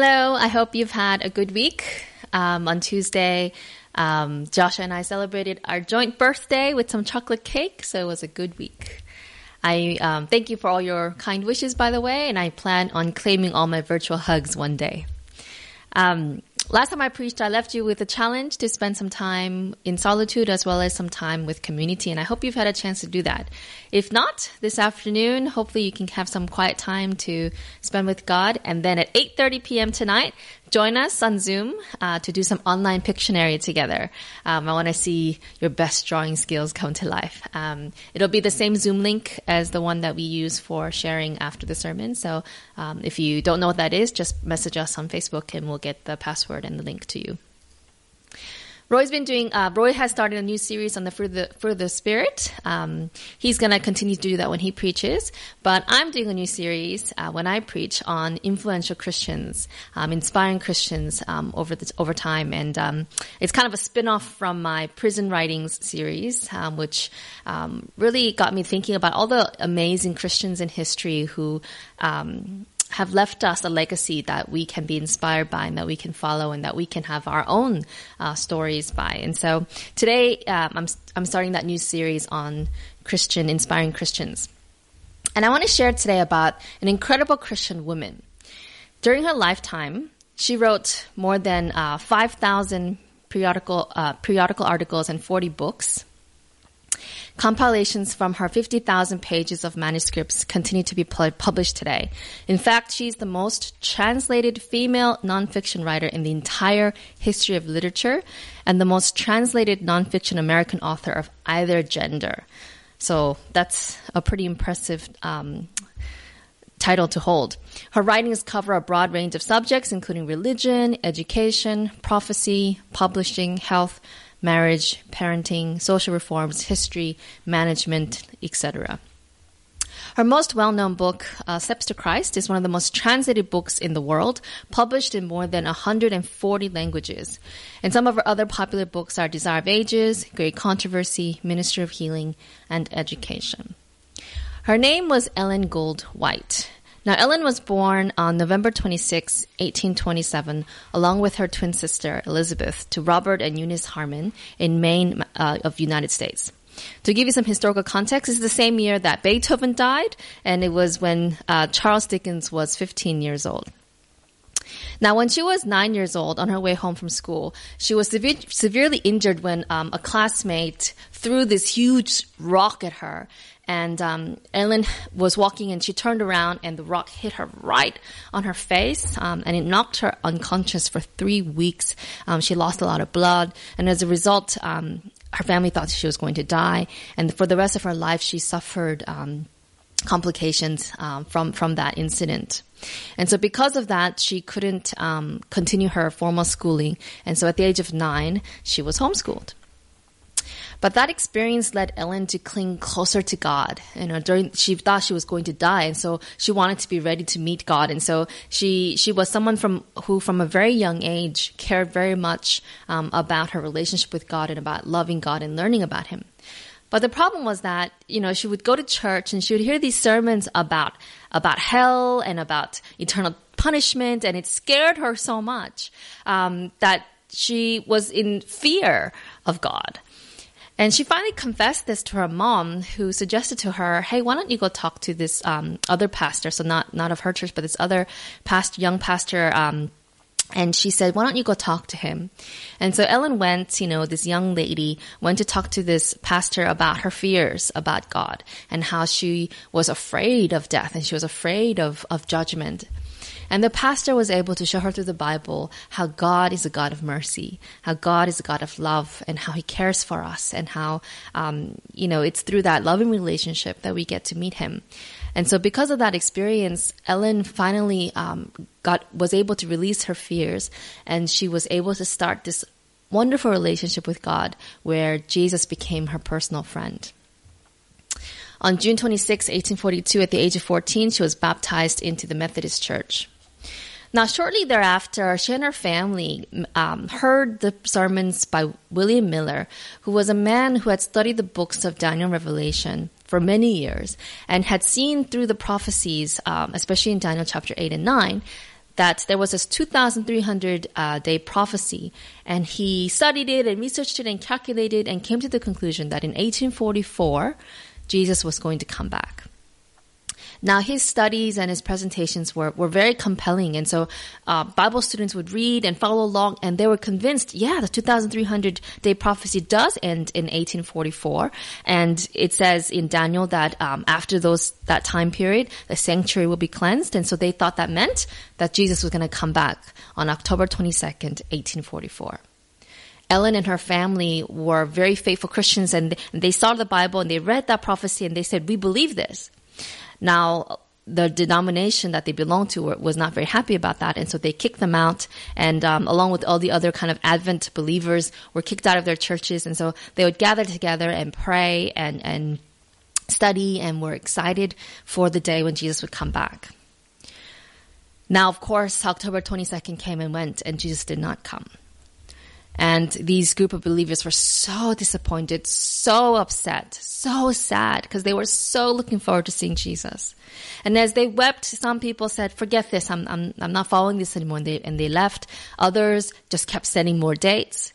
Hello, I hope you've had a good week. Um, on Tuesday, um, Joshua and I celebrated our joint birthday with some chocolate cake, so it was a good week. I um, thank you for all your kind wishes, by the way, and I plan on claiming all my virtual hugs one day. Um, last time I preached, I left you with a challenge to spend some time in solitude as well as some time with community, and I hope you've had a chance to do that. If not, this afternoon, hopefully you can have some quiet time to spend with God, and then at 8:30 p.m. tonight, join us on Zoom uh, to do some online Pictionary together. Um, I want to see your best drawing skills come to life. Um, it'll be the same Zoom link as the one that we use for sharing after the sermon. So um, if you don't know what that is, just message us on Facebook and we'll get the password and the link to you. Roy's been doing. Uh, Roy has started a new series on the fruit of the, fruit of the spirit. Um, he's going to continue to do that when he preaches. But I'm doing a new series uh, when I preach on influential Christians, um, inspiring Christians um, over the, over time, and um, it's kind of a spin-off from my prison writings series, um, which um, really got me thinking about all the amazing Christians in history who have left us a legacy that we can be inspired by and that we can follow and that we can have our own uh, stories by. And so today um, I'm, I'm starting that new series on Christian, inspiring Christians. And I want to share today about an incredible Christian woman. During her lifetime, she wrote more than uh, 5,000 periodical, uh, periodical articles and 40 books. Compilations from her 50,000 pages of manuscripts continue to be published today. In fact, she's the most translated female nonfiction writer in the entire history of literature and the most translated nonfiction American author of either gender. So that's a pretty impressive um, title to hold. Her writings cover a broad range of subjects, including religion, education, prophecy, publishing, health, marriage, parenting, social reforms, history, management, etc. Her most well known book, uh, Steps to Christ, is one of the most translated books in the world, published in more than 140 languages. And some of her other popular books are Desire of Ages, Great Controversy, Ministry of Healing, and Education. Her name was Ellen Gould White. Now, Ellen was born on November 26, 1827, along with her twin sister, Elizabeth, to Robert and Eunice Harmon in Maine uh, of United States. To give you some historical context, is the same year that Beethoven died, and it was when uh, Charles Dickens was 15 years old. Now, when she was nine years old, on her way home from school, she was sever- severely injured when um, a classmate threw this huge rock at her, and um, Ellen was walking and she turned around and the rock hit her right on her face um, and it knocked her unconscious for three weeks. Um, she lost a lot of blood and as a result, um, her family thought she was going to die. And for the rest of her life, she suffered um, complications um, from from that incident. And so, because of that, she couldn't continue her formal schooling. And so, at the age of nine, she was homeschooled. But that experience led Ellen to cling closer to God. You know, during she thought she was going to die, and so she wanted to be ready to meet God. And so she she was someone from who, from a very young age, cared very much um, about her relationship with God and about loving God and learning about Him. But the problem was that, you know, she would go to church and she would hear these sermons about, about hell and about eternal punishment and it scared her so much, um, that she was in fear of God. And she finally confessed this to her mom, who suggested to her, "Hey, why don't you go talk to this um, other pastor? So not not of her church, but this other past young pastor." Um, and she said, why don't you go talk to him? And so Ellen went, you know, this young lady went to talk to this pastor about her fears about God and how she was afraid of death and she was afraid of, of judgment. And the pastor was able to show her through the Bible how God is a God of mercy, how God is a God of love, and how He cares for us, and how, um, you know, it's through that loving relationship that we get to meet Him. And so, because of that experience, Ellen finally um, got was able to release her fears, and she was able to start this wonderful relationship with God, where Jesus became her personal friend. On June 26, 1842, at the age of 14, she was baptized into the Methodist Church. Now, shortly thereafter, she and her family um, heard the sermons by William Miller, who was a man who had studied the books of Daniel and Revelation for many years and had seen through the prophecies, um, especially in Daniel chapter 8 and 9, that there was this 2,300 uh, day prophecy, and he studied it and researched it and calculated and came to the conclusion that in 1844, Jesus was going to come back. Now, his studies and his presentations were, were very compelling. And so, uh, Bible students would read and follow along, and they were convinced, yeah, the 2,300 day prophecy does end in 1844. And it says in Daniel that, um, after those, that time period, the sanctuary will be cleansed. And so they thought that meant that Jesus was going to come back on October 22nd, 1844. Ellen and her family were very faithful Christians and they saw the Bible and they read that prophecy and they said, we believe this. Now, the denomination that they belonged to was not very happy about that, and so they kicked them out. And um, along with all the other kind of Advent believers, were kicked out of their churches. And so they would gather together and pray and and study, and were excited for the day when Jesus would come back. Now, of course, October twenty second came and went, and Jesus did not come. And these group of believers were so disappointed, so upset, so sad because they were so looking forward to seeing Jesus. And as they wept, some people said, forget this. I'm, I'm, I'm not following this anymore. And they, and they left. Others just kept sending more dates.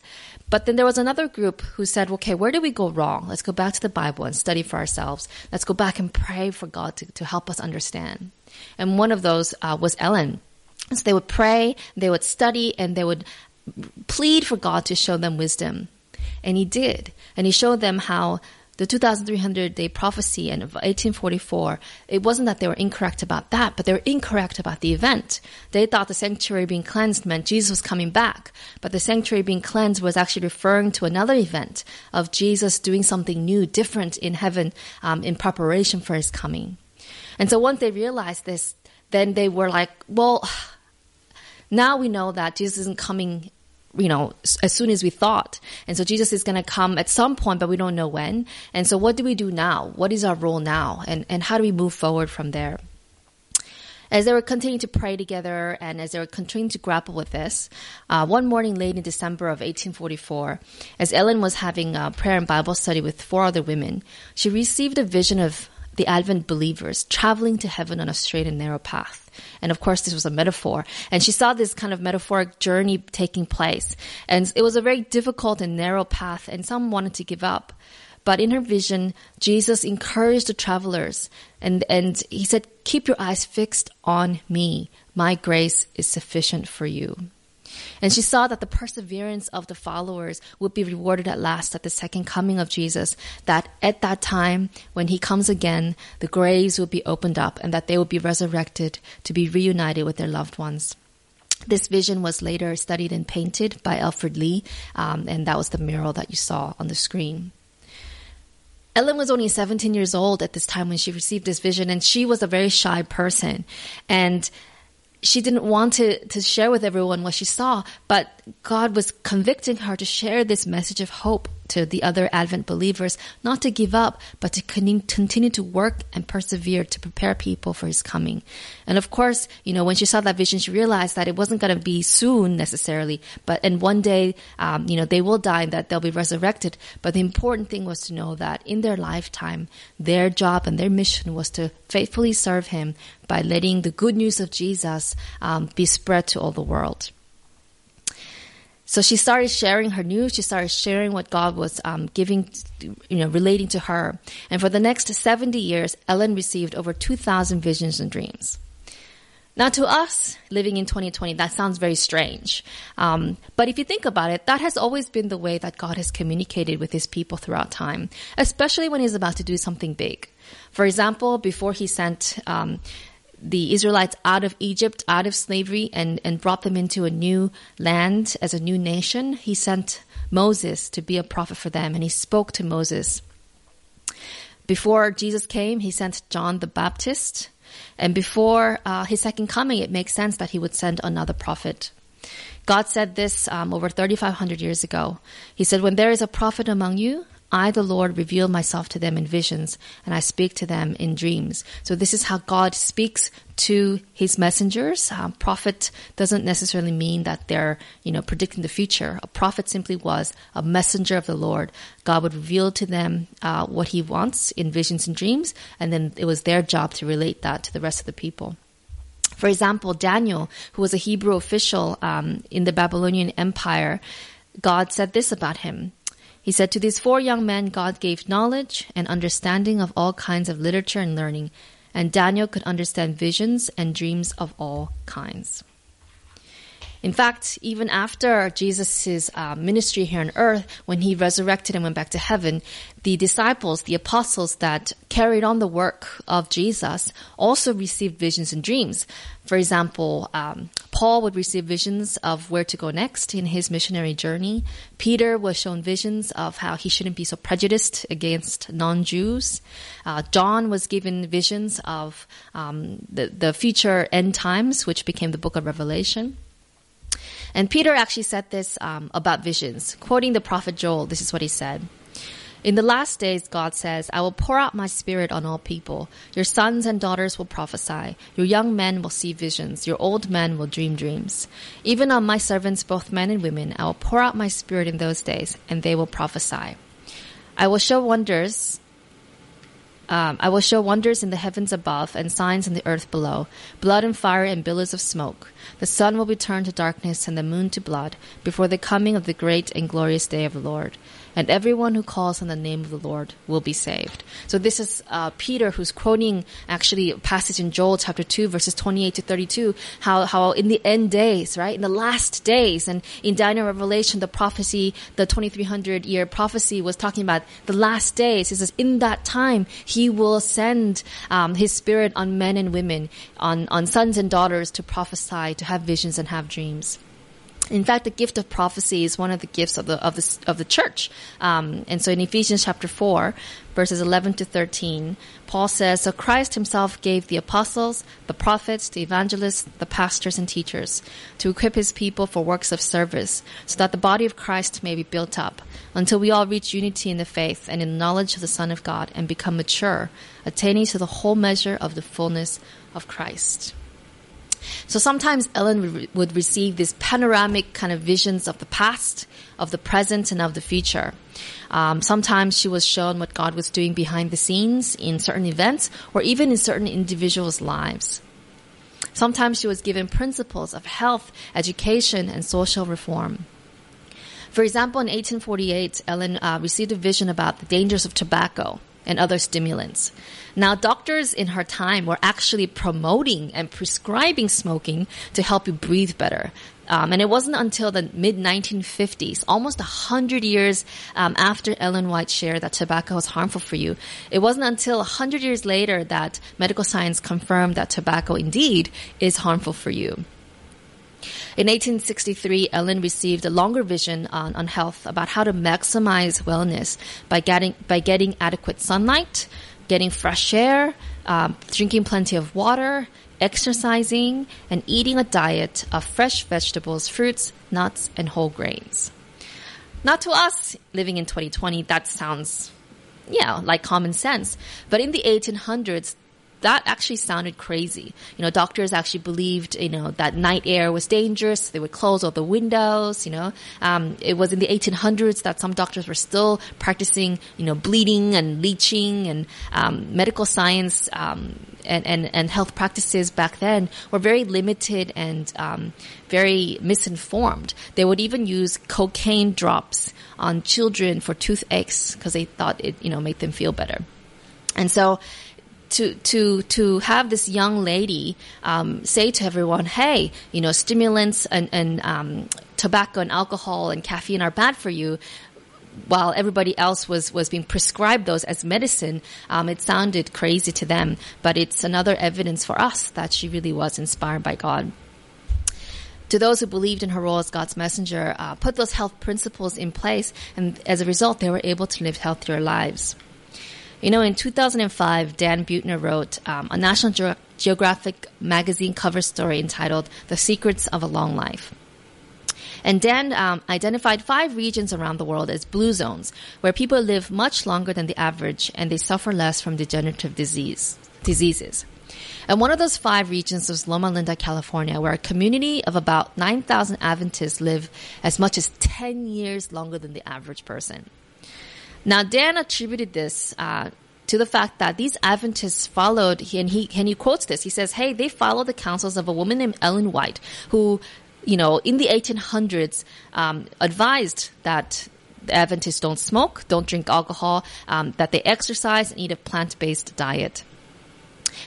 But then there was another group who said, okay, where did we go wrong? Let's go back to the Bible and study for ourselves. Let's go back and pray for God to, to help us understand. And one of those uh, was Ellen. So they would pray, they would study, and they would plead for God to show them wisdom. And he did. And he showed them how the 2300 day prophecy in 1844, it wasn't that they were incorrect about that, but they were incorrect about the event. They thought the sanctuary being cleansed meant Jesus was coming back, but the sanctuary being cleansed was actually referring to another event of Jesus doing something new, different in heaven um, in preparation for his coming. And so once they realized this, then they were like, well, now we know that Jesus isn't coming you know, as soon as we thought. And so Jesus is going to come at some point, but we don't know when. And so what do we do now? What is our role now? And, and how do we move forward from there? As they were continuing to pray together and as they were continuing to grapple with this, uh, one morning late in December of 1844, as Ellen was having a prayer and Bible study with four other women, she received a vision of the Advent believers traveling to heaven on a straight and narrow path. And of course, this was a metaphor. And she saw this kind of metaphoric journey taking place. And it was a very difficult and narrow path, and some wanted to give up. But in her vision, Jesus encouraged the travelers and, and he said, keep your eyes fixed on me. My grace is sufficient for you. And she saw that the perseverance of the followers would be rewarded at last at the second coming of Jesus, that at that time, when he comes again, the graves will be opened up and that they will be resurrected to be reunited with their loved ones. This vision was later studied and painted by Elfred Lee, um, and that was the mural that you saw on the screen. Ellen was only 17 years old at this time when she received this vision, and she was a very shy person. And she didn't want to, to share with everyone what she saw, but God was convicting her to share this message of hope to the other Advent believers, not to give up, but to continue to work and persevere to prepare people for his coming. And of course, you know, when she saw that vision, she realized that it wasn't going to be soon necessarily, but and one day, um, you know, they will die and that they'll be resurrected. But the important thing was to know that in their lifetime, their job and their mission was to faithfully serve him by letting the good news of Jesus um, be spread to all the world. So she started sharing her news. She started sharing what God was um, giving, you know, relating to her. And for the next 70 years, Ellen received over 2,000 visions and dreams. Now, to us living in 2020, that sounds very strange. Um, but if you think about it, that has always been the way that God has communicated with his people throughout time, especially when he's about to do something big. For example, before he sent um, the Israelites out of Egypt, out of slavery, and, and brought them into a new land as a new nation, he sent Moses to be a prophet for them, and he spoke to Moses. Before Jesus came, he sent John the Baptist, and before uh, his second coming, it makes sense that he would send another prophet. God said this um, over 3,500 years ago. He said, When there is a prophet among you, I, the Lord, reveal myself to them in visions, and I speak to them in dreams. So this is how God speaks to his messengers. Um, prophet doesn't necessarily mean that they're, you know, predicting the future. A prophet simply was a messenger of the Lord. God would reveal to them uh, what he wants in visions and dreams, and then it was their job to relate that to the rest of the people. For example, Daniel, who was a Hebrew official um, in the Babylonian Empire, God said this about him. He said, To these four young men, God gave knowledge and understanding of all kinds of literature and learning, and Daniel could understand visions and dreams of all kinds. In fact, even after Jesus' uh, ministry here on earth, when he resurrected and went back to heaven, the disciples, the apostles that carried on the work of Jesus also received visions and dreams. For example, um, Paul would receive visions of where to go next in his missionary journey. Peter was shown visions of how he shouldn't be so prejudiced against non-Jews. Uh, John was given visions of um, the, the future end times, which became the book of Revelation. And Peter actually said this um, about visions. Quoting the prophet Joel, this is what he said. In the last days, God says, I will pour out my spirit on all people. Your sons and daughters will prophesy. Your young men will see visions. Your old men will dream dreams. Even on my servants, both men and women, I will pour out my spirit in those days, and they will prophesy. I will show wonders um, I will show wonders in the heavens above and signs in the earth below, blood and fire and billows of smoke. The sun will be turned to darkness and the moon to blood before the coming of the great and glorious day of the Lord and everyone who calls on the name of the Lord will be saved. So this is uh, Peter who's quoting actually a passage in Joel chapter 2 verses 28 to 32, how, how in the end days, right, in the last days, and in Daniel Revelation, the prophecy, the 2300 year prophecy was talking about the last days. It says, in that time, he will send um, his spirit on men and women, on, on sons and daughters to prophesy, to have visions and have dreams. In fact, the gift of prophecy is one of the gifts of the of the of the church. Um, and so, in Ephesians chapter four, verses eleven to thirteen, Paul says, "So Christ Himself gave the apostles, the prophets, the evangelists, the pastors, and teachers to equip His people for works of service, so that the body of Christ may be built up until we all reach unity in the faith and in the knowledge of the Son of God, and become mature, attaining to the whole measure of the fullness of Christ." So sometimes Ellen would receive these panoramic kind of visions of the past, of the present, and of the future. Um, sometimes she was shown what God was doing behind the scenes in certain events or even in certain individuals' lives. Sometimes she was given principles of health, education, and social reform. For example, in 1848, Ellen uh, received a vision about the dangers of tobacco and other stimulants. Now, doctors in her time were actually promoting and prescribing smoking to help you breathe better. Um, and it wasn't until the mid 1950s, almost 100 years um, after Ellen White shared that tobacco was harmful for you, it wasn't until 100 years later that medical science confirmed that tobacco indeed is harmful for you. In 1863, Ellen received a longer vision on, on health about how to maximize wellness by getting, by getting adequate sunlight, getting fresh air, um, drinking plenty of water, exercising, and eating a diet of fresh vegetables, fruits, nuts, and whole grains. Not to us living in 2020, that sounds, yeah, like common sense. But in the 1800s, that actually sounded crazy. You know, doctors actually believed, you know, that night air was dangerous. They would close all the windows, you know. Um, it was in the 1800s that some doctors were still practicing, you know, bleeding and leeching and um, medical science um, and, and, and health practices back then were very limited and um, very misinformed. They would even use cocaine drops on children for toothaches because they thought it, you know, made them feel better. And so to to to have this young lady um, say to everyone, "Hey, you know, stimulants and and um, tobacco and alcohol and caffeine are bad for you." While everybody else was was being prescribed those as medicine, um, it sounded crazy to them. But it's another evidence for us that she really was inspired by God to those who believed in her role as God's messenger, uh, put those health principles in place, and as a result, they were able to live healthier lives. You know, in 2005, Dan Buettner wrote um, a National Ge- Geographic magazine cover story entitled The Secrets of a Long Life. And Dan um, identified five regions around the world as blue zones, where people live much longer than the average and they suffer less from degenerative disease, diseases. And one of those five regions was Loma Linda, California, where a community of about 9,000 Adventists live as much as 10 years longer than the average person. Now, Dan attributed this uh, to the fact that these Adventists followed, and he, and he quotes this. He says, hey, they followed the counsels of a woman named Ellen White, who, you know, in the 1800s, um, advised that the Adventists don't smoke, don't drink alcohol, um, that they exercise and eat a plant-based diet.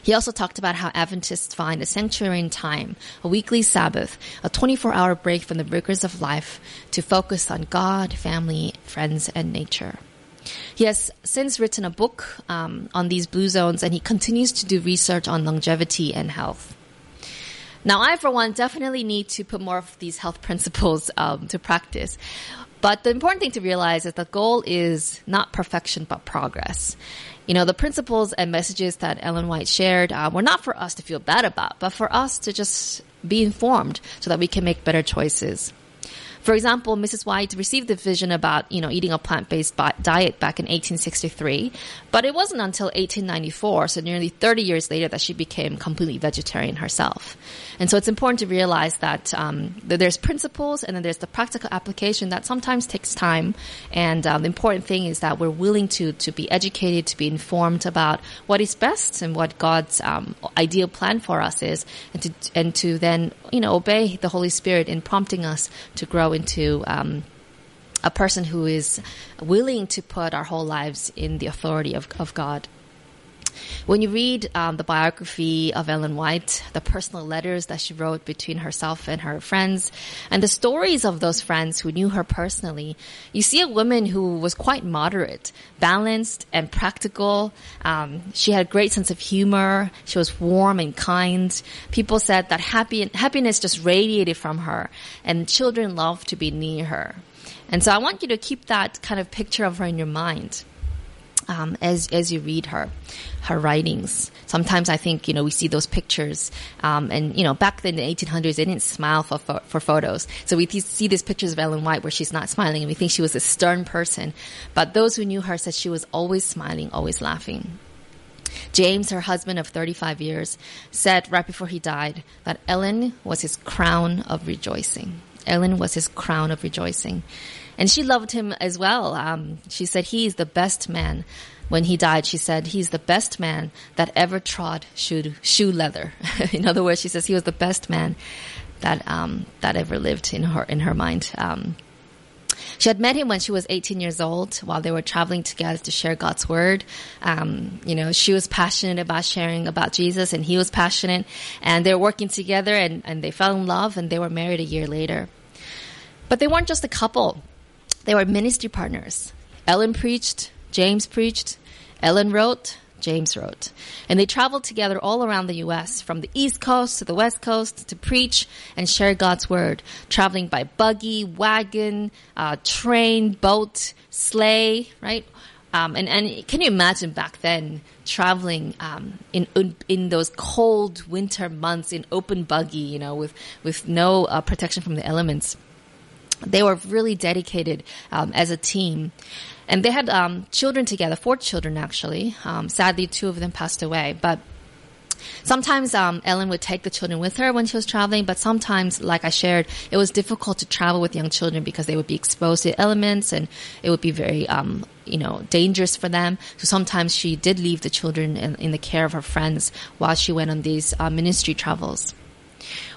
He also talked about how Adventists find a sanctuary in time, a weekly Sabbath, a 24 hour break from the rigors of life to focus on God, family, friends, and nature. He has since written a book um, on these blue zones and he continues to do research on longevity and health. Now, I, for one, definitely need to put more of these health principles um, to practice. But the important thing to realize is the goal is not perfection, but progress. You know, the principles and messages that Ellen White shared uh, were not for us to feel bad about, but for us to just be informed so that we can make better choices. For example, Mrs. White received the vision about, you know, eating a plant-based diet back in 1863, but it wasn't until 1894, so nearly 30 years later, that she became completely vegetarian herself. And so it's important to realize that, um, that there's principles and then there's the practical application that sometimes takes time. And um, the important thing is that we're willing to to be educated, to be informed about what is best and what God's um, ideal plan for us is, and to and to then you know obey the Holy Spirit in prompting us to grow into um, a person who is willing to put our whole lives in the authority of, of God. When you read um, the biography of Ellen White, the personal letters that she wrote between herself and her friends, and the stories of those friends who knew her personally, you see a woman who was quite moderate, balanced, and practical. Um, she had a great sense of humor. She was warm and kind. People said that happy, happiness just radiated from her, and children loved to be near her. And so I want you to keep that kind of picture of her in your mind um, as as you read her her writings. Sometimes I think you know we see those pictures, um, and you know back in the 1800s they didn't smile for for photos. So we th- see these pictures of Ellen White where she's not smiling, and we think she was a stern person. But those who knew her said she was always smiling, always laughing. James, her husband of 35 years, said right before he died that Ellen was his crown of rejoicing. Ellen was his crown of rejoicing. And she loved him as well. Um, she said, he is the best man. When he died, she said, he's the best man that ever trod shoe, shoe leather. in other words, she says he was the best man that, um, that ever lived in her, in her mind. Um, she had met him when she was 18 years old while they were traveling together to share God's word. Um, you know, she was passionate about sharing about Jesus and he was passionate and they were working together and, and they fell in love and they were married a year later. But they weren't just a couple. They were ministry partners. Ellen preached, James preached, Ellen wrote, James wrote. And they traveled together all around the U.S., from the East Coast to the West Coast, to preach and share God's word, traveling by buggy, wagon, uh, train, boat, sleigh, right? Um, and, and can you imagine back then traveling um, in, in those cold winter months in open buggy, you know, with with no uh, protection from the elements? They were really dedicated um, as a team. And they had um, children together, four children actually. Um, sadly, two of them passed away. But sometimes um, Ellen would take the children with her when she was traveling, but sometimes, like I shared, it was difficult to travel with young children because they would be exposed to elements and it would be very, um, you know, dangerous for them. So sometimes she did leave the children in, in the care of her friends while she went on these uh, ministry travels.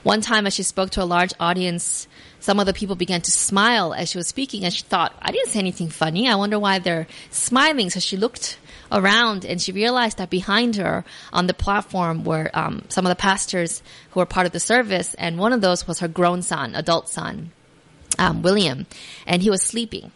One time, as she spoke to a large audience, some of the people began to smile as she was speaking, and she thought, I didn't say anything funny. I wonder why they're smiling. So she looked around and she realized that behind her on the platform were um, some of the pastors who were part of the service, and one of those was her grown son, adult son, um, William, and he was sleeping.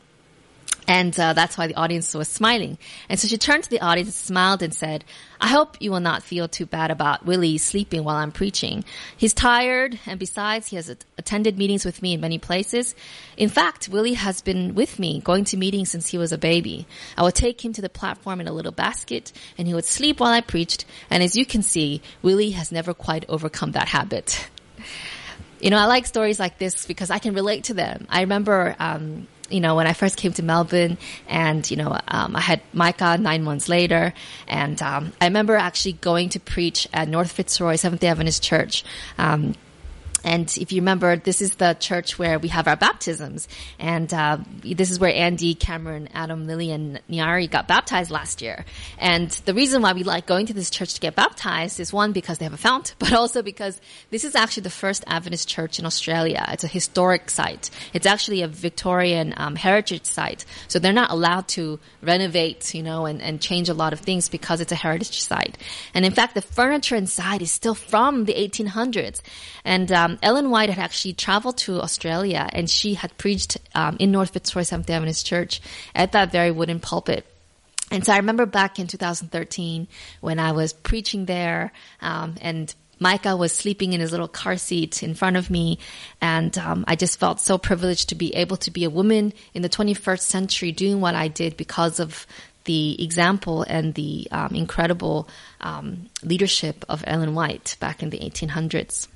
And uh, that's why the audience was smiling. And so she turned to the audience, smiled, and said, I hope you will not feel too bad about Willie sleeping while I'm preaching. He's tired, and besides, he has attended meetings with me in many places. In fact, Willie has been with me, going to meetings since he was a baby. I would take him to the platform in a little basket, and he would sleep while I preached. And as you can see, Willie has never quite overcome that habit. You know, I like stories like this because I can relate to them. I remember um, you know, when I first came to Melbourne and, you know, um, I had Micah nine months later. And um, I remember actually going to preach at North Fitzroy Seventh day Adventist Church. Um, And if you remember, this is the church where we have our baptisms. And uh, this is where Andy, Cameron, Adam, Lily, and Nyari got baptized last year. And the reason why we like going to this church to get baptized is one, because they have a fount, but also because this is actually the first Adventist church in Australia. It's a historic site. It's actually a Victorian um, heritage site. So they're not allowed to renovate, you know, and, and change a lot of things because it's a heritage site. And in fact, the furniture inside is still from the 1800s. And um, Ellen White had actually traveled to Australia and she had preached um, in North Fitzroy Seventh Adventist Church at that very wooden pulpit. And so I remember back in 2013 when I was preaching there, um, and Micah was sleeping in his little car seat in front of me, and um, I just felt so privileged to be able to be a woman in the 21st century doing what I did because of the example and the um, incredible um, leadership of Ellen White back in the 1800s.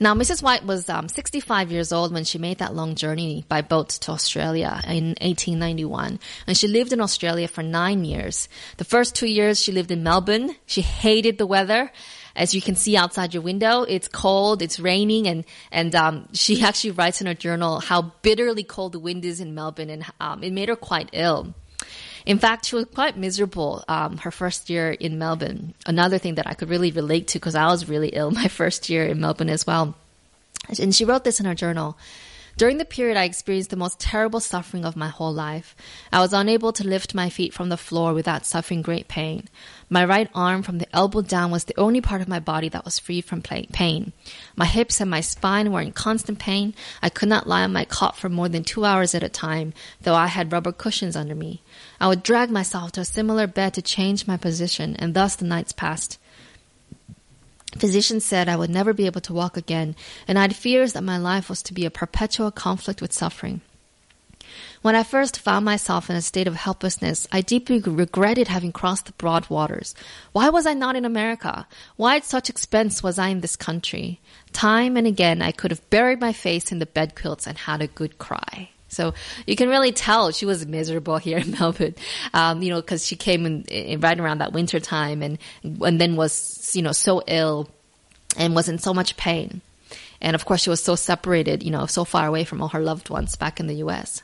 Now, Mrs. White was um, 65 years old when she made that long journey by boat to Australia in 1891. And she lived in Australia for nine years. The first two years she lived in Melbourne. She hated the weather. As you can see outside your window, it's cold, it's raining, and, and um, she actually writes in her journal how bitterly cold the wind is in Melbourne, and um, it made her quite ill. In fact, she was quite miserable um, her first year in Melbourne. Another thing that I could really relate to because I was really ill my first year in Melbourne as well. And she wrote this in her journal. During the period, I experienced the most terrible suffering of my whole life. I was unable to lift my feet from the floor without suffering great pain. My right arm from the elbow down was the only part of my body that was free from pain. My hips and my spine were in constant pain. I could not lie on my cot for more than two hours at a time, though I had rubber cushions under me. I would drag myself to a similar bed to change my position, and thus the nights passed. Physicians said I would never be able to walk again, and I had fears that my life was to be a perpetual conflict with suffering. When I first found myself in a state of helplessness, I deeply regretted having crossed the broad waters. Why was I not in America? Why at such expense was I in this country? Time and again I could have buried my face in the bedquilts and had a good cry. So you can really tell she was miserable here in Melbourne, um, you know, because she came in, in, right around that winter time and and then was you know so ill and was in so much pain, and of course she was so separated, you know, so far away from all her loved ones back in the U.S.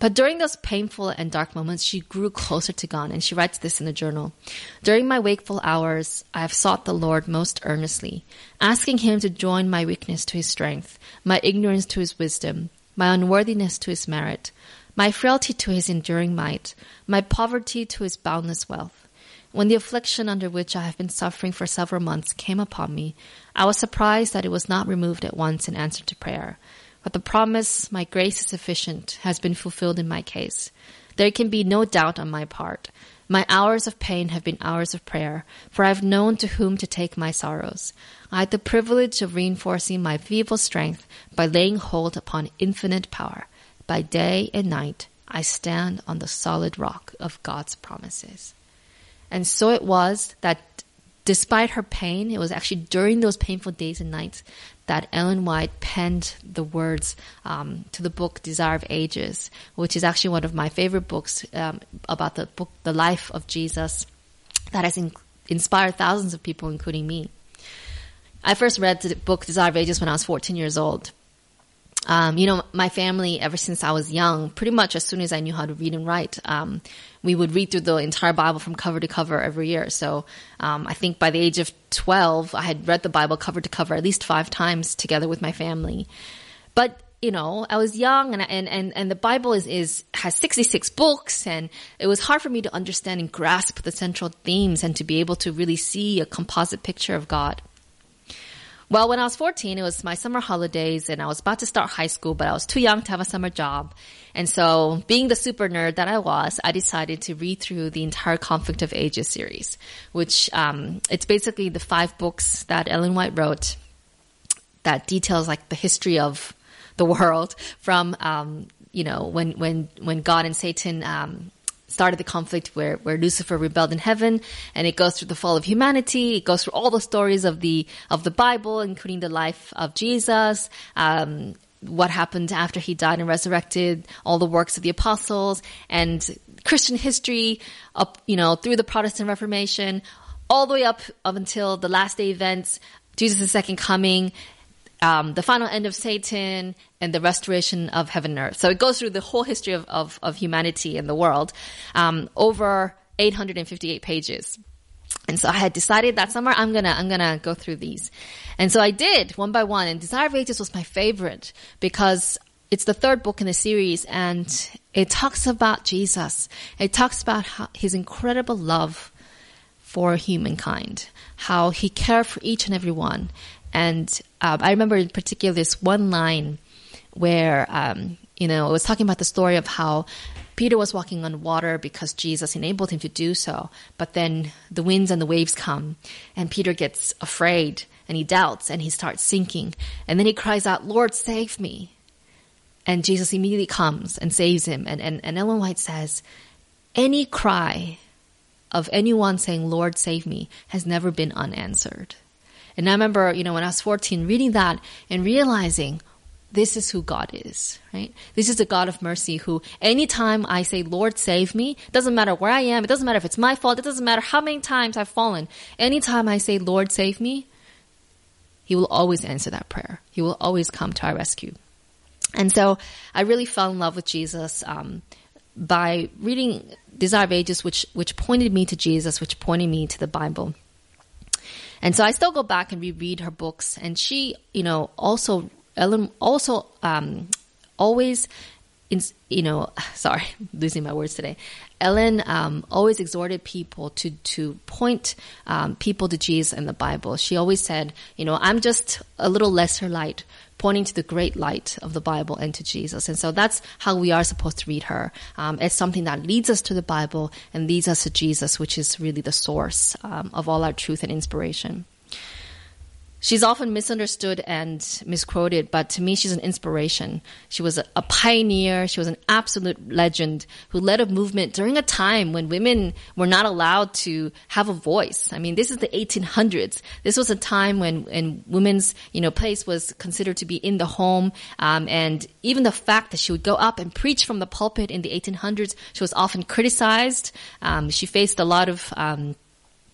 But during those painful and dark moments, she grew closer to God, and she writes this in a journal. During my wakeful hours, I have sought the Lord most earnestly, asking Him to join my weakness to His strength, my ignorance to His wisdom, my unworthiness to his merit, my frailty to his enduring might, my poverty to his boundless wealth. When the affliction under which I have been suffering for several months came upon me, I was surprised that it was not removed at once in answer to prayer. But the promise, my grace is sufficient, has been fulfilled in my case. There can be no doubt on my part. My hours of pain have been hours of prayer, for I have known to whom to take my sorrows. I had the privilege of reinforcing my feeble strength by laying hold upon infinite power. By day and night, I stand on the solid rock of God's promises. And so it was that despite her pain, it was actually during those painful days and nights that Ellen White penned the words um, to the book Desire of Ages, which is actually one of my favorite books um, about the book, the life of Jesus, that has in- inspired thousands of people, including me. I first read the book Desire of Ages when I was 14 years old. Um, you know, my family, ever since I was young, pretty much as soon as I knew how to read and write, um, we would read through the entire Bible from cover to cover every year. So um, I think by the age of 12, I had read the Bible cover to cover at least five times together with my family. But you know, I was young and, and, and, and the Bible is, is, has 66 books and it was hard for me to understand and grasp the central themes and to be able to really see a composite picture of God. Well, when I was 14, it was my summer holidays and I was about to start high school, but I was too young to have a summer job. And so being the super nerd that I was, I decided to read through the entire Conflict of Ages series, which, um, it's basically the five books that Ellen White wrote that details like the history of the world from, um, you know, when, when, when God and Satan, um, started the conflict where, where Lucifer rebelled in heaven and it goes through the fall of humanity. It goes through all the stories of the, of the Bible, including the life of Jesus, um, what happened after he died and resurrected, all the works of the apostles and Christian history up, you know, through the Protestant Reformation, all the way up, up until the last day events, Jesus' second coming, um, the final end of Satan, and the restoration of heaven and earth. So it goes through the whole history of, of, of humanity and the world um, over 858 pages. And so I had decided that summer I'm gonna I'm gonna go through these, and so I did one by one. And Desire of Ages was my favorite because it's the third book in the series, and it talks about Jesus. It talks about how, his incredible love for humankind, how he cared for each and every one. And um, I remember in particular this one line where um, you know it was talking about the story of how Peter was walking on water because Jesus enabled him to do so. But then the winds and the waves come, and Peter gets afraid and he doubts and he starts sinking. And then he cries out, Lord, save me. And Jesus immediately comes and saves him. And, and, and Ellen White says, any cry of anyone saying, Lord, save me, has never been unanswered. And I remember, you know, when I was 14, reading that and realizing, this is who God is, right? This is the God of mercy who anytime I say, Lord, save me, it doesn't matter where I am, it doesn't matter if it's my fault, it doesn't matter how many times I've fallen. Anytime I say, Lord, save me, He will always answer that prayer. He will always come to our rescue. And so I really fell in love with Jesus um, by reading Desire of Ages, which, which pointed me to Jesus, which pointed me to the Bible. And so I still go back and reread her books. And she, you know, also Ellen also um, always, in, you know, sorry, losing my words today. Ellen um, always exhorted people to to point um, people to Jesus and the Bible. She always said, you know, I'm just a little lesser light, pointing to the great light of the Bible and to Jesus. And so that's how we are supposed to read her um, as something that leads us to the Bible and leads us to Jesus, which is really the source um, of all our truth and inspiration. She's often misunderstood and misquoted, but to me, she's an inspiration. She was a, pioneer. She was an absolute legend who led a movement during a time when women were not allowed to have a voice. I mean, this is the 1800s. This was a time when, when women's, you know, place was considered to be in the home. Um, and even the fact that she would go up and preach from the pulpit in the 1800s, she was often criticized. Um, she faced a lot of, um,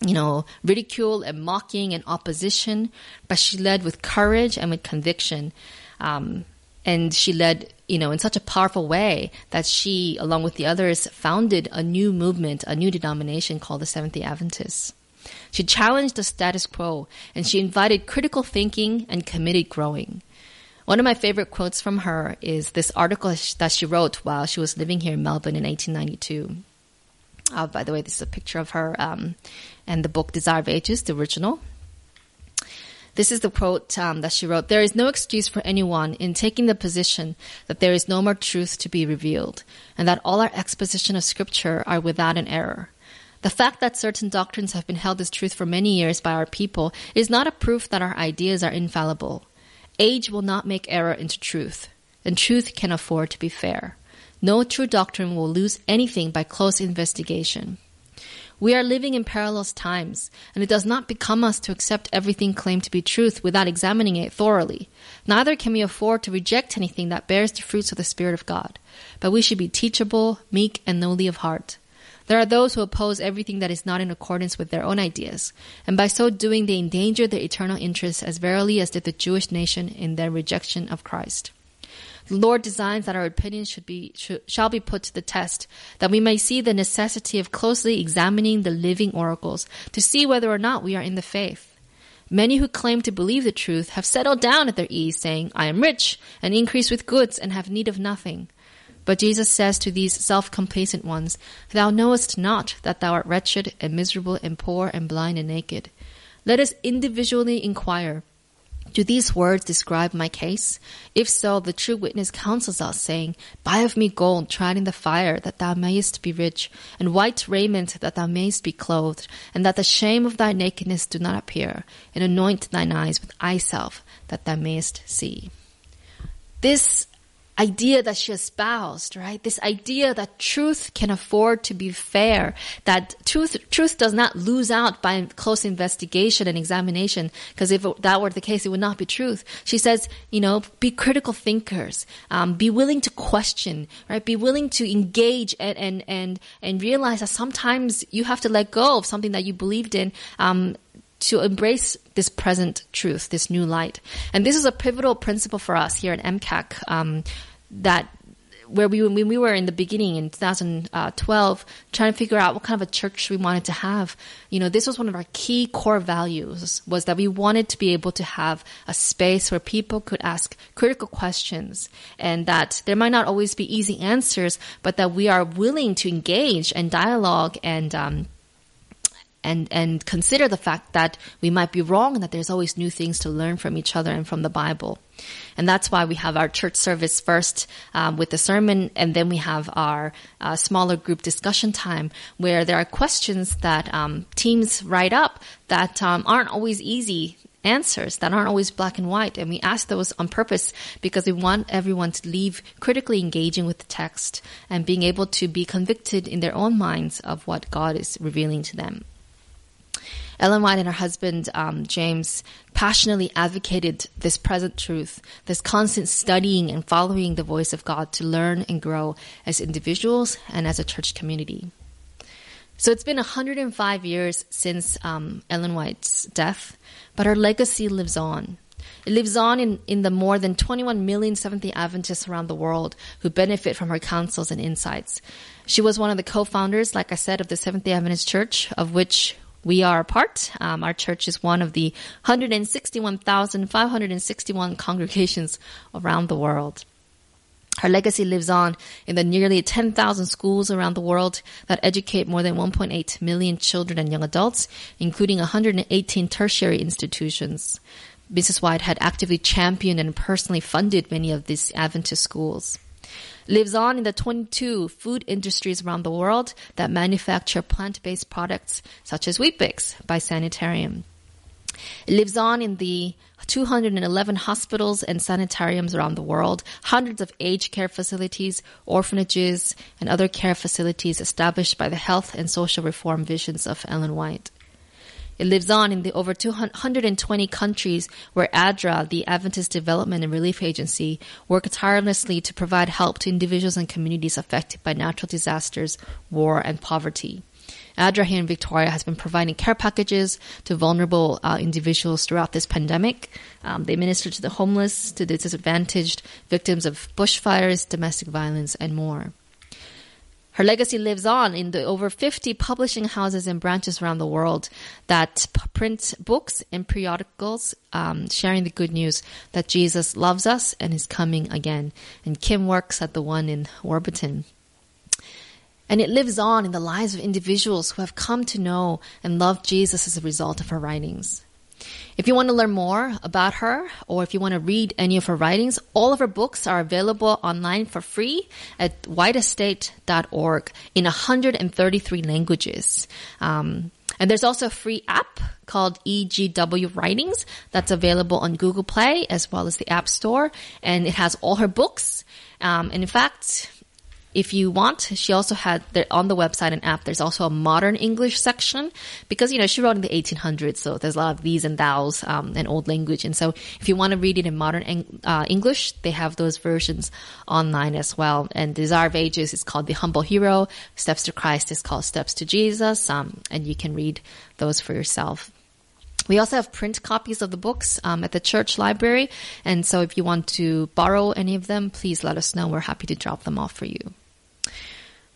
you know, ridicule and mocking and opposition, but she led with courage and with conviction. Um, and she led, you know, in such a powerful way that she, along with the others, founded a new movement, a new denomination called the Seventh day Adventists. She challenged the status quo and she invited critical thinking and committed growing. One of my favorite quotes from her is this article that she wrote while she was living here in Melbourne in 1892. Uh, by the way, this is a picture of her um, and the book Desire of Ages, the original. This is the quote um, that she wrote. There is no excuse for anyone in taking the position that there is no more truth to be revealed, and that all our exposition of scripture are without an error. The fact that certain doctrines have been held as truth for many years by our people is not a proof that our ideas are infallible. Age will not make error into truth, and truth can afford to be fair. No true doctrine will lose anything by close investigation. We are living in perilous times, and it does not become us to accept everything claimed to be truth without examining it thoroughly. Neither can we afford to reject anything that bears the fruits of the Spirit of God. But we should be teachable, meek, and lowly of heart. There are those who oppose everything that is not in accordance with their own ideas, and by so doing they endanger their eternal interests as verily as did the Jewish nation in their rejection of Christ. Lord designs that our opinions should be shall be put to the test, that we may see the necessity of closely examining the living oracles to see whether or not we are in the faith. Many who claim to believe the truth have settled down at their ease, saying, I am rich and increase with goods and have need of nothing. But Jesus says to these self-complacent ones, Thou knowest not that thou art wretched and miserable and poor and blind and naked. Let us individually inquire do these words describe my case? If so, the true witness counsels us, saying, Buy of me gold tried in the fire, that thou mayest be rich, and white raiment, that thou mayest be clothed, and that the shame of thy nakedness do not appear, and anoint thine eyes with eye salve, that thou mayest see. This idea that she espoused, right? This idea that truth can afford to be fair, that truth, truth does not lose out by close investigation and examination, because if that were the case, it would not be truth. She says, you know, be critical thinkers, um, be willing to question, right? Be willing to engage and, and, and, and realize that sometimes you have to let go of something that you believed in, um, to embrace this present truth, this new light. And this is a pivotal principle for us here at MCAC um, that where we when we were in the beginning in 2012 trying to figure out what kind of a church we wanted to have you know this was one of our key core values was that we wanted to be able to have a space where people could ask critical questions and that there might not always be easy answers but that we are willing to engage and dialogue and um, and and consider the fact that we might be wrong and that there's always new things to learn from each other and from the Bible. And that's why we have our church service first um, with the sermon, and then we have our uh, smaller group discussion time where there are questions that um, teams write up that um, aren't always easy answers that aren't always black and white. And we ask those on purpose because we want everyone to leave critically engaging with the text and being able to be convicted in their own minds of what God is revealing to them. Ellen White and her husband, um, James, passionately advocated this present truth, this constant studying and following the voice of God to learn and grow as individuals and as a church community. So it's been 105 years since um, Ellen White's death, but her legacy lives on. It lives on in, in the more than 21 million Seventh day Adventists around the world who benefit from her counsels and insights. She was one of the co founders, like I said, of the Seventh day Adventist Church, of which we are a part. Um, our church is one of the 161,561 congregations around the world. Her legacy lives on in the nearly 10,000 schools around the world that educate more than 1.8 million children and young adults, including 118 tertiary institutions. Mrs. White had actively championed and personally funded many of these Adventist schools lives on in the 22 food industries around the world that manufacture plant-based products such as Weet-Bix by Sanitarium. It lives on in the 211 hospitals and sanitariums around the world, hundreds of aged care facilities, orphanages, and other care facilities established by the health and social reform visions of Ellen White. It lives on in the over 220 countries where ADRA, the Adventist Development and Relief Agency, work tirelessly to provide help to individuals and communities affected by natural disasters, war, and poverty. ADRA here in Victoria has been providing care packages to vulnerable uh, individuals throughout this pandemic. Um, they minister to the homeless, to the disadvantaged, victims of bushfires, domestic violence, and more. Her legacy lives on in the over 50 publishing houses and branches around the world that print books and periodicals um, sharing the good news that Jesus loves us and is coming again. And Kim works at the one in Warburton. And it lives on in the lives of individuals who have come to know and love Jesus as a result of her writings. If you want to learn more about her or if you want to read any of her writings, all of her books are available online for free at whiteestate.org in 133 languages. Um, and there's also a free app called EGW Writings that's available on Google Play as well as the App Store. And it has all her books. Um, and in fact, if you want, she also had on the website and app. There's also a modern English section because you know she wrote in the 1800s, so there's a lot of these and thous um, and old language. And so if you want to read it in modern uh, English, they have those versions online as well. And Desire of Ages is called The Humble Hero. Steps to Christ is called Steps to Jesus, um, and you can read those for yourself. We also have print copies of the books um, at the church library. And so if you want to borrow any of them, please let us know. We're happy to drop them off for you.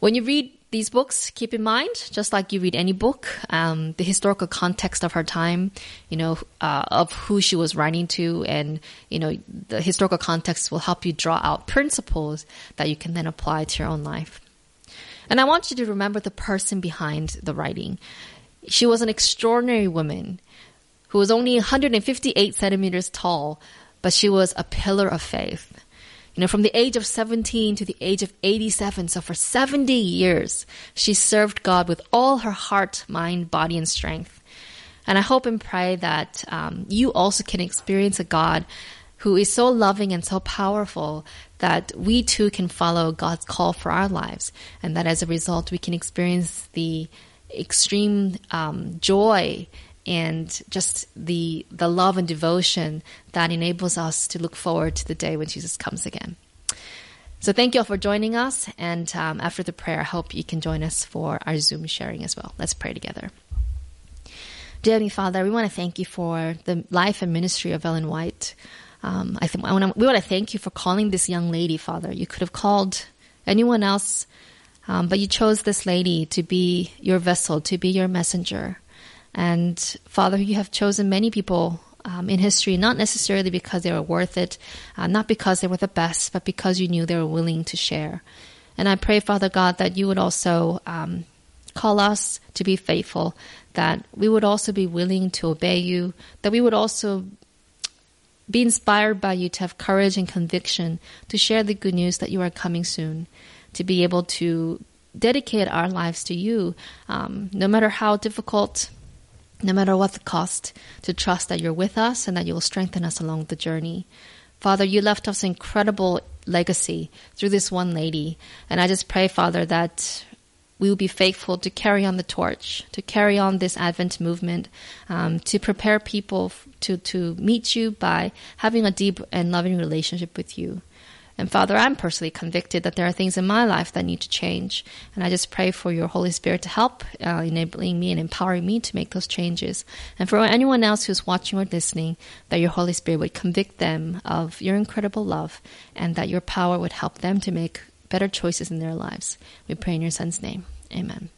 When you read these books, keep in mind, just like you read any book, um, the historical context of her time, you know, uh, of who she was writing to, and you know, the historical context will help you draw out principles that you can then apply to your own life. And I want you to remember the person behind the writing. She was an extraordinary woman who was only 158 centimeters tall, but she was a pillar of faith. You know, from the age of 17 to the age of 87, so for 70 years, she served God with all her heart, mind, body, and strength. And I hope and pray that um, you also can experience a God who is so loving and so powerful that we too can follow God's call for our lives, and that as a result, we can experience the extreme um, joy and just the the love and devotion that enables us to look forward to the day when Jesus comes again. So thank you all for joining us, and um, after the prayer, I hope you can join us for our Zoom sharing as well. Let's pray together. Dear Heavenly Father, we want to thank you for the life and ministry of Ellen White. Um, I think we want to thank you for calling this young lady, Father. You could have called anyone else, um, but you chose this lady to be your vessel, to be your messenger. And Father, you have chosen many people um, in history, not necessarily because they were worth it, uh, not because they were the best, but because you knew they were willing to share. And I pray, Father God, that you would also um, call us to be faithful, that we would also be willing to obey you, that we would also be inspired by you to have courage and conviction to share the good news that you are coming soon, to be able to dedicate our lives to you, um, no matter how difficult, no matter what the cost, to trust that you're with us and that you will strengthen us along the journey. Father, you left us an incredible legacy through this one lady. And I just pray, Father, that we will be faithful to carry on the torch, to carry on this Advent movement, um, to prepare people to, to meet you by having a deep and loving relationship with you. And Father, I'm personally convicted that there are things in my life that need to change. And I just pray for your Holy Spirit to help, uh, enabling me and empowering me to make those changes. And for anyone else who's watching or listening, that your Holy Spirit would convict them of your incredible love and that your power would help them to make better choices in their lives. We pray in your Son's name. Amen.